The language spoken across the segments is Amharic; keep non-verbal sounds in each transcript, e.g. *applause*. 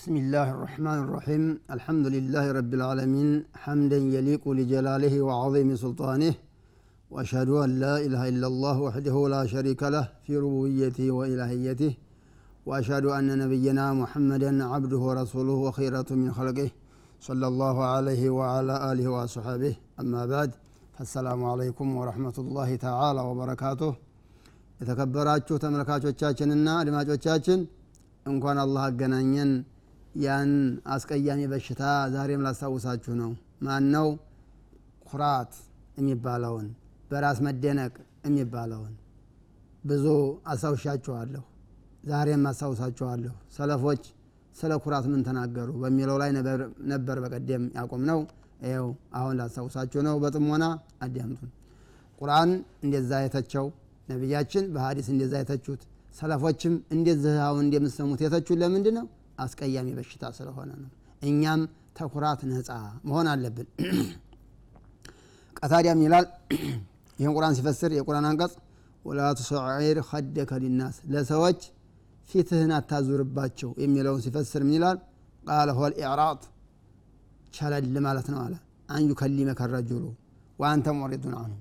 بسم الله الرحمن الرحيم الحمد لله رب العالمين حمدا يليق لجلاله وعظيم سلطانه واشهد ان لا اله الا الله وحده لا شريك له في ربوبيته والهيته واشهد ان نبينا محمدا عبده ورسوله وخيرة من خلقه صلى الله عليه وعلى اله وصحبه اما بعد فالسلام عليكم ورحمه الله تعالى وبركاته የተከበራችሁ ተመልካቾቻችንና አድማጮቻችን እንኳን አላህ አገናኘን ያን አስቀያሚ በሽታ ዛሬም ላስታውሳችሁ ነው። ማን ነው ኩራት የሚባለውን በራስ መደነቅ የሚባለውን ብዙ አስታውሻችኋለሁ። ዛሬም አስታውሳችኋለሁ። ሰለፎች ስለ ኩራት ምን ተናገሩ በሚለው ላይ ነበር በቀደም ያቆም ነው ይው አሁን ላስታውሳችሁ ነው። በጥሞና አዳምጡን። ቁርአን እንደዛ የተቸው ነቢያችን በሀዲስ እንደዛ የተቹት ሰለፎችም እንደዚህ አሁን እንደምሰሙት የተቹት ለምንድን ነው አስቀያሚ በሽታ ስለሆነ ነው። እኛም ተኩራት ነፃ መሆን አለብን። *clears throat* ቀታዲያም ይላል *clears throat* ይህን ቁርአን ሲፈስር የቁርአን አንቀጽ ወላ ቱሰዒር ከደከ ሊናስ ለሰዎች ፊትህን አታዙርባቸው የሚለውን ሲፈስር ምን ይላል? ቃለ ሆል ኢዕራጥ ቸለል ማለት ነው አለ። አን ዩከሊመከ ረጁሉ ወአንተ ሙሪዱን አንሁ።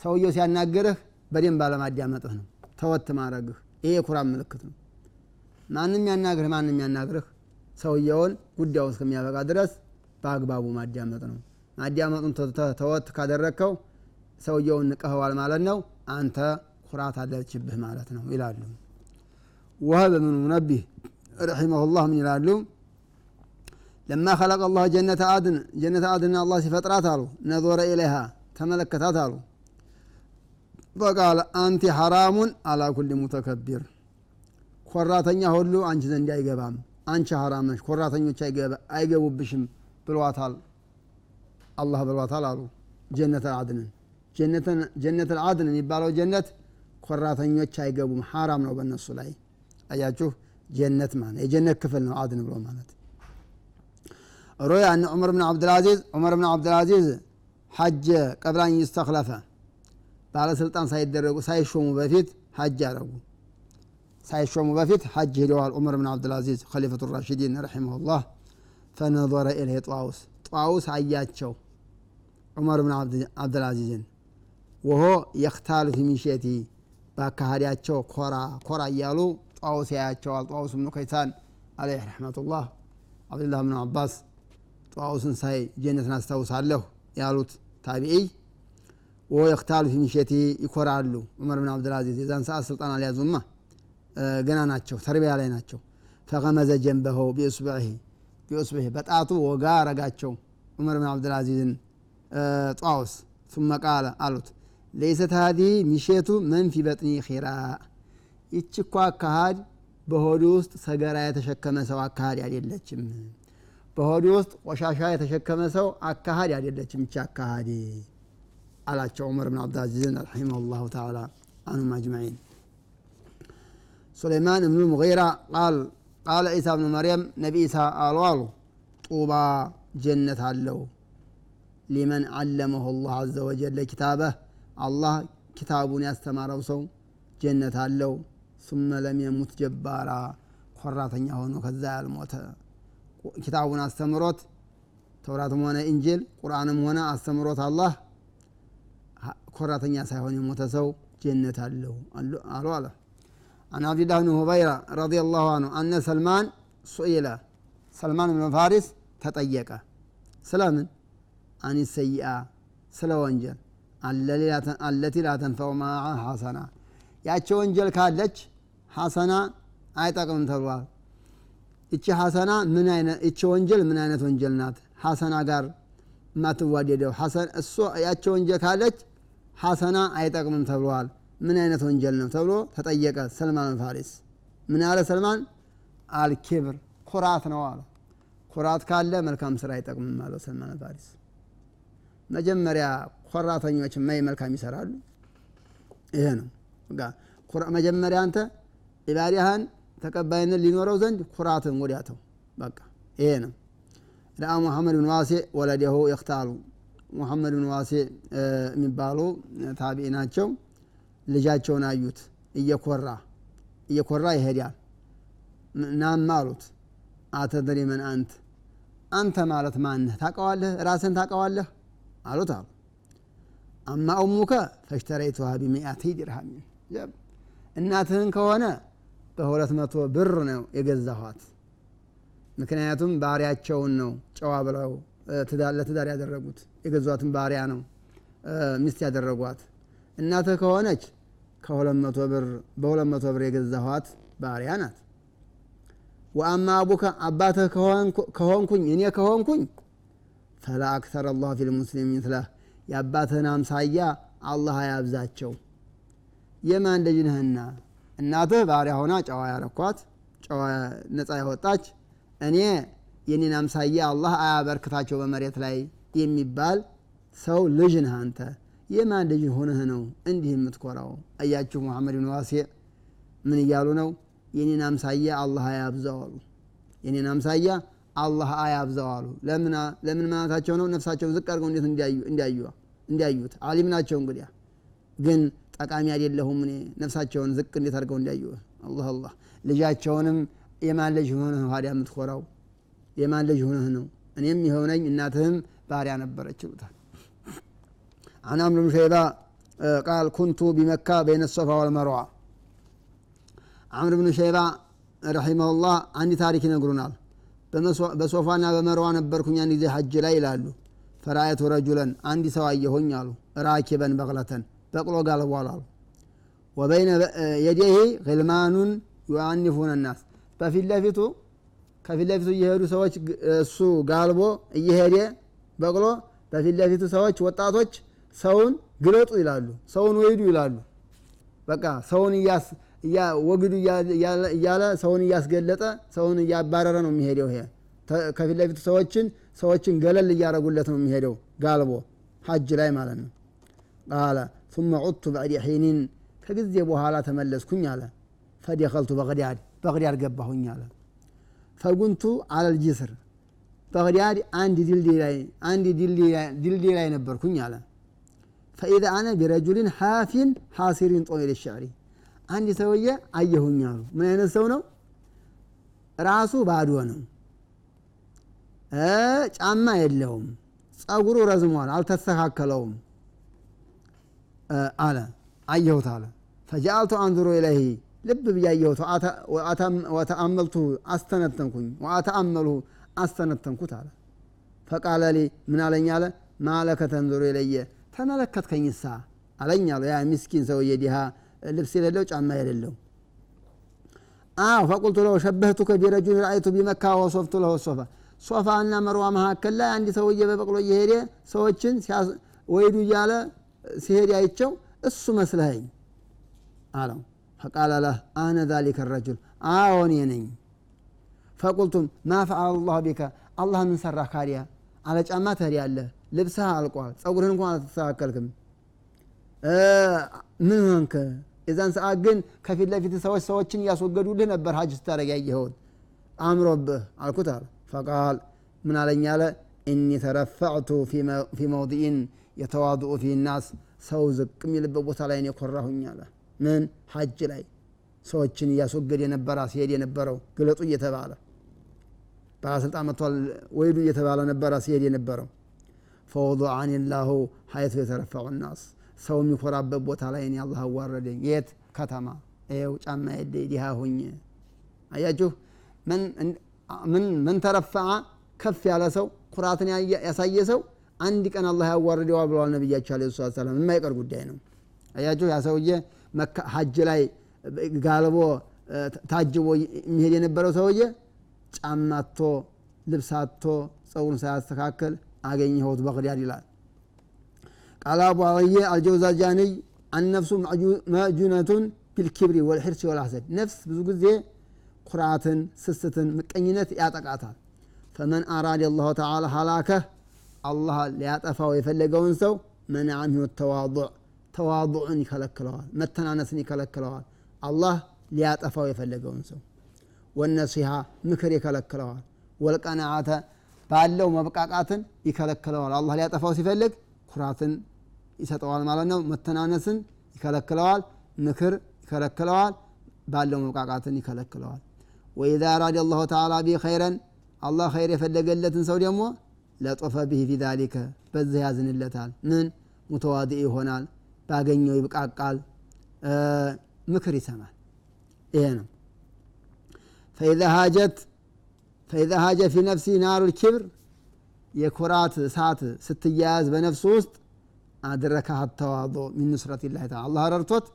ሰውየው ሲያናግርህ በደንብ ባለማዳመጥህ ነው ተወት ማድረግህ። ይሄ የኩራት ምልክት ነው ማንም ያናግርህ ማንም ያናግርህ። ሰውየውን ጉዳዩ እስከሚያበቃ ድረስ በአግባቡ ማዳመጥ ነው። ማዳመጡን ተወት ካደረግከው ሰውየውን ንቀኸዋል ማለት ነው። አንተ ኩራት አለችብህ ማለት ነው ይላሉ። ወሀበ ብኑ ሙነቢህ ረሒመሁላህ ምን ይላሉ? ለማ ከለቀ አላህ ጀነተ አድን ጀነተ አድን አላህ ሲፈጥራት አሉ። ነዞረ ኢለይሃ ተመለከታት አሉ። ፈቃለ አንቲ ሐራሙን አላ ኩል ሙተከቢር ኮራተኛ ሁሉ አንቺ ዘንድ አይገባም። አንቺ ነሽ ኮራተኞች አይገቡብሽም ብሏታል። አላህ ብሏታል አሉ። ጀነት አድንን ጀነት አድን የሚባለው ጀነት ኮራተኞች አይገቡም ሐራም ነው በእነሱ ላይ። አያችሁ ጀነት ማለት የጀነት ክፍል ነው አድን ብሎ ማለት። رُوِيَ أن عمر بن عبد العزيز عمر بن عبد العزيز حج قبل أن يستخلف ባለስልጣን ሳይደረጉ ሳይሾሙ በፊት ሐጅ አረጉ ሳይሾሙ በፊት ሐጅ ሂደዋል ዑመር ብን ዓብድልዓዚዝ خليفة راشدين رحمه الله። فنظر إليه طاوس ጧውስ አያቸው ዑመር ብን ዓብድልዓዚዝን وهو يختال في مشيته በአካሄዳቸው ኮራ ኮራ እያሉ ጧውስ ያያቸዋል። ጧውስ ብኑ ከይሳን عليه رحمة الله አብዱላህ ብኑ አባስ ጧውስን ሳይ ጀነትን አስታውሳለሁ ያሉት ታቢዒይ وهو يختال في مشيته ይኮራሉ ዑመር ብን ዓብድልዓዚዝ የዛን ሰዓት ስልጣን አልያዙማ ገና ናቸው ተርቢያ ላይ ናቸው። فغمز جنبه بإصبعه በጣቱ ወጋ አረጋቸው ዑመር ብን ዓብድልዓዚዝን ጧውስ ثم ቃለ አሉት። ለይሰት ሀዲህ ሚሼቱ መን ፊ በጥኒ ኺራ ይች እኮ አካሃድ በሆዱ ውስጥ ሰገራ የተሸከመ ሰው አካሃድ አይደለችም በሆዱ ውስጥ ቆሻሻ የተሸከመ ሰው አካሃድ አይደለችም ይቺ አካሃድ አላቸው ዑመር ብን ዓብድልዓዚዝን ረሒመሁ ላሁ ተዓላ سليمان بن المغيرة قال قال عيسى بن مريم نبي عيسى قالوا طوبى جنة علو لمن علمه الله عز وجل كتابه الله كتاب يستمر سو جنة علو ثم لم يمت جبارا ኮራተኛ ሆኖ ከዛ ያልሞተ ኪታቡን አስተምሮት ተውራትም ሆነ እንጅል ቁርአንም ሆነ አስተምሮት አላህ ኮራተኛ ሳይሆን የሞተ ሰው ጀነት አለው አሉ አለ عن عبد الله بن هبيرة رضي الله عنه أن سلمان سئل سلمان بن فارس تطيق سلام عن السيئة سلا وانجل التي لا تنفع معها حسنة ያቺ ወንጀል ካለች ሐሰና አይጠቅምም ተብሏል እቺ ሐሰና ምን አይነት እቺ ወንጀል ምን አይነት ወንጀል ናት ሐሰና ጋር የማትዋደደው እሱ ያቺ ወንጀል ካለች ሐሰና አይጠቅምም ተብሏል ምን አይነት ወንጀል ነው ተብሎ ተጠየቀ ሰልማን ፋሪስ ምን ያለ ሰልማን? አልኪብር ኩራት ነው አለ። ኩራት ካለ መልካም ስራ አይጠቅምም አለው ሰልማን ፋሪስ መጀመሪያ ኮራተኞች ማይ መልካም ይሰራሉ። ይሄ ነው። መጀመሪያ አንተ ኢባዲያህን ተቀባይነት ሊኖረው ዘንድ ኩራትን ወዲያተው በቃ ይሄ ነው። ረአ ሙሐመድ ብን ዋሴ ወለደሁ ይክታሉ ሙሐመድ ብን ዋሴ የሚባሉ ታቢዒ ናቸው ልጃቸውን አዩት። እየኮራ እየኮራ ይሄዳል። ናም አሉት። አተድሪ መን አንት? አንተ ማለት ማንህ? ታቀዋለህ ራስን ታቀዋለህ አሉት አሉ። አማ ኡሙከ ፈሽተረይቱሃ ቢሚአቲ ድርሃሚን እናትህን ከሆነ በሁለት መቶ ብር ነው የገዛኋት። ምክንያቱም ባሪያቸውን ነው ጨዋ ብለው ለትዳር ያደረጉት። የገዟትን ባሪያ ነው ሚስት ያደረጓት። እናትህ ከሆነች በሁለት መቶ ብር የገዛኋት ባሪያ ናት። ወአማ አቡከ አባትህ ከሆንኩኝ እኔ ከሆንኩኝ ፈላ አክተር አላህ ፊ ምትለህ የአባትህን አምሳያ አላህ አያብዛቸው። የማን ልጅ ነህና? እናትህ ባሪያ ሆና ጨዋ ያረኳት ጨዋ ነፃ ያወጣች እኔ የኔን አምሳያ አላህ አያበርክታቸው በመሬት ላይ የሚባል ሰው ልጅ ነህ አንተ የማን ልጅ ሆነህ ነው እንዲህ የምትኮራው? አያችሁ ሙሐመድ ብን ዋሲዕ ምን እያሉ ነው? የኔን አምሳያ አላህ አያብዛው አሉ። የኔን አምሳያ አላህ አያብዛው አሉ። ለምን ማለታቸው ነው? ነፍሳቸውን ዝቅ አድርገው እንዴት እንዲያዩት? አሊም ናቸው እንግዲያ ግን ጠቃሚ አይደለሁም እኔ። ነፍሳቸውን ዝቅ እንዴት አድርገው እንዲያዩ? አላህ አላህ። ልጃቸውንም የማን ልጅ ሆነህ ታዲያ የምትኮራው? የማን ልጅ ሆነህ ነው? እኔም የሆነኝ እናትህም ባሪያ ነበረች ይሉታል عن عمرو بن شيبة قال كنت بمكة بين الصفا والمروة عمرو بن شيبة رحمه الله عندي تاريخ ينقرونال በሶፋና በመርዋ ነበርኩኝ አንድ ጊዜ ሐጅ ላይ ይላሉ ፈራአየቱ ረጁለን አንድ ሰው አየሁኝ አሉ ራኪበን በቅለተን በቅሎ ጋልቧል አሉ ወበይነ የዴህ ግልማኑን ዩአኒፉን ናስ በፊት ለፊቱ ከፊት ለፊቱ እየሄዱ ሰዎች እሱ ጋልቦ እየሄደ በቅሎ በፊት ለፊቱ ሰዎች ወጣቶች ሰውን ግለጡ ይላሉ ሰውን ወይዱ ይላሉ በቃ ሰውን ወግዱ እያለ ሰውን እያስገለጠ ሰውን እያባረረ ነው የሚሄደው ይሄ ከፊት ለፊቱ ሰዎችን ሰዎችን ገለል እያረጉለት ነው የሚሄደው ጋልቦ ሀጅ ላይ ማለት ነው ቃለ ثم عدت بعد حين ከጊዜ በኋላ ተመለስኩኝ አለ ፈደኸልቱ በቅዳድ በቅዳድ ገባሁኝ አለ ፈጉንቱ አለል ጅስር በቅዳድ አንድ ድልድይ ላይ አንድ ድልድይ ላይ ነበርኩኝ አለ ፈኢዛ አነ ቢረጁሊን ሓፊን ሓሲሪን ጦሚል ሸዕሪ አንድ ሰውዬ አየሁኝ አሉ። ምን አይነት ሰው ነው? ራሱ ባዶ ነው። ጫማ የለውም። ጸጉሩ ረዝሟል አልተስተካከለውም። አለ። አየሁት አለ። ፈጃአልቱ አንዙሮ ኢለይህ ልብ ብያየሁት ወተአመልቱ አስተነተንኩኝ። ወአተአመልሁ አስተነተንኩት አለ። فقال لي ምን አለኝ አለ። ما لك تنظر إلي ተመለከትከኝሳ? አለኝ አለ ያ ምስኪን ሰውዬ ዲሃ ልብስ የሌለው ጫማ የሌለው። አዎ فقلت له شبهتك برجل رأيت بمكة ووصفت له الصفا። ሶፋ እና መርዋ መካከል ላይ አንድ ሰውዬ በበቅሎ እየሄደ ሰዎችን ወይዱ እያለ ሲሄድ አይቸው እሱ መስለኸኝ አለው። فقال له أنا ذلك الرجل። አዎ እኔ ነኝ። ፈቁልቱም ማ ፈዓለ ቢከ? አላህ ምን ሰራ ካዲያ? አለ። ጫማ ትሄዳለህ ልብስህ አልቋል ጸጉርህን እንኳን አልተስተካከልክም። ምን ሆንክ? የዛን ሰዓት ግን ከፊት ለፊት ሰዎች ሰዎችን እያስወገዱልህ ነበር ሀጅ ስታደረግ ያየኸውን አምሮብህ አልኩት አለ። ፈቃል ምን አለኝ አለ። እኒ ተረፈዕቱ ፊ መውዲኢን የተዋድኡ ፊ ናስ። ሰው ዝቅ የሚልበት ቦታ ላይ የኮራሁኝ አለ። ምን? ሀጅ ላይ ሰዎችን እያስወገድ የነበረ ሲሄድ የነበረው ግለጡ እየተባለ ባለስልጣን መጥቷል። ወይዱ እየተባለ ነበረ ሲሄድ የነበረው ፈወضዓኒ ላሁ ሀይቱ የተረፈዑ ናስ። ሰው የሚኮራበት ቦታ ላይ እኔ አላህ አዋረደኝ። የት? ከተማ። ይው ጫማ የደ ዲሃ ሁኝ አያችሁ? ምን ተረፈዐ? ከፍ ያለ ሰው ኩራትን ያሳየ ሰው አንድ ቀን አላህ ያዋርደዋል ብለዋል ነቢያቸው አለ ሰላም የማይቀር ጉዳይ ነው። አያችሁ? ያ ሰውዬ ሀጅ ላይ ጋልቦ ታጅቦ የሚሄድ የነበረው ሰውዬ ጫማቶ ልብሳቶ ጸጉሩን ሳያስተካከል አገኘሁት በቅዳድ ይላል። ቃል አቡ አወየ አልጀውዛጃንይ አነፍሱ መጁነቱን ቢልኪብሪ ወልሕርሲ ወልሐሰድ። ነፍስ ብዙ ጊዜ ኩራትን ስስትን ምቀኝነት ያጠቃታል። ፈመን አራድ አላሁ ተዓላ ሀላከህ አላህ ሊያጠፋው የፈለገውን ሰው መናዓ ተዋضዕ ተዋضዕን ይከለክለዋል መተናነስን ይከለክለዋል። አላህ ሊያጠፋው የፈለገውን ሰው ወነሲሃ ምክር ይከለክለዋል ወልቀናዓተ ባለው መብቃቃትን ይከለክለዋል። አላህ ሊያጠፋው ሲፈልግ ኩራትን ይሰጠዋል ማለት ነው። መተናነስን ይከለክለዋል። ምክር ይከለክለዋል። ባለው መብቃቃትን ይከለክለዋል። ወኢዛ አራደ አላሁ ተዓላ ቢ ኸይረን አላህ ኸይር የፈለገለትን ሰው ደግሞ ለጦፈ ብህ ፊ ዛሊከ በዚህ ያዝንለታል። ምን? ሙተዋድእ ይሆናል ባገኘው ይብቃቃል ምክር ይሰማል። ይሄ ነው። ፈኢዛ ሃጀት ፈኢዛ ሃጀ ፊ ነፍሲ ናሩ ልኪብር የኩራት እሳት ስትያያዝ በነፍሱ ውስጥ አድረካህ ተዋዶ ሚን ኑስረት ላ ተዓላ። አላህ ረድቶት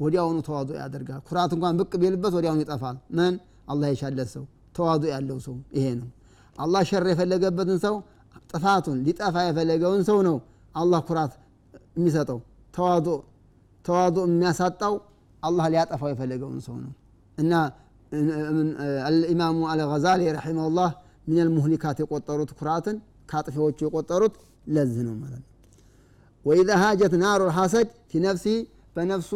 ወዲያውኑ ተዋዶ ያደርጋል። ኩራት እንኳን ብቅ ቢልበት ወዲያውኑ ይጠፋል። ምን አላህ የሻለት ሰው። ተዋዶ ያለው ሰው ይሄ ነው። አላህ ሸር የፈለገበትን ሰው ጥፋቱን ሊጠፋ የፈለገውን ሰው ነው አላህ ኩራት የሚሰጠው። ተዋዶ ተዋዶ የሚያሳጣው አላህ ሊያጠፋው የፈለገውን ሰው ነው። እና አልኢማሙ አልገዛሊ ረሒመሁላህ ምን ልሙህሊካት የቆጠሩት ኩራትን ከአጥፊዎቹ የቆጠሩት ለዚህ ነው ማለት ነው። ወኢዛ ሃጀት ናሩ ልሐሰድ ፊ ነፍሲ በነፍሱ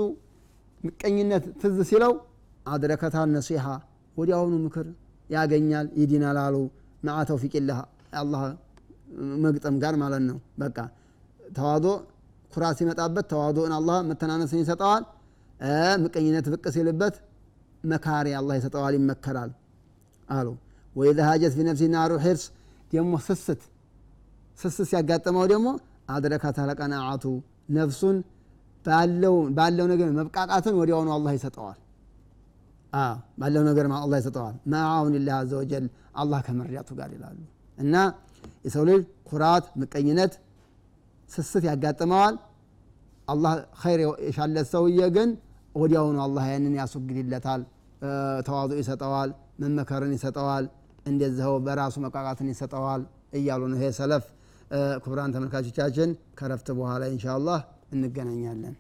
ምቀኝነት ትዝ ሲለው አድረከታ ነሲሓ ወዲያውኑ ምክር ያገኛል ይዲናል አሉ መዓ ተውፊቅላህ አላህ መግጠም ጋር ማለት ነው። በቃ ተዋዶ ኩራት ሲመጣበት ተዋዶን አላህ መተናነስን ይሰጠዋል። ምቀኝነት ብቅ ሲልበት መካሪ አላህ ይሰጠዋል ይመከራል አሉ። ወኢዛ ሃጀት ፊ ናሩ ሒርስ ደግሞ ስስት ስስት ሲያጋጥመው ደግሞ አድረካት ለቀናዓቱ ነፍሱን ባለው ነገር መብቃቃትን ወዲያውኑ አላህ ይሰጠዋል። ባለው ነገር አላህ ይሰጠዋል። ማአውን ላህ አዘ ወጀል አላህ ከመርዳቱ ጋር ይላሉ። እና የሰው ልጅ ኩራት ምቀኝነት ስስት ያጋጥመዋል። አላህ ኸይር የሻለት ሰውዬ ግን ወዲያውኑ አላህ ያንን ያስወግድለታል ተዋጡ ይሰጠዋል መመከርን ይሰጠዋል እንደዚኸው በራሱ መቃቃትን ይሰጠዋል እያሉ ነው ይሄ ሰለፍ። ክቡራን ተመልካቾቻችን ከረፍት በኋላ ኢንሻ አላህ እንገናኛለን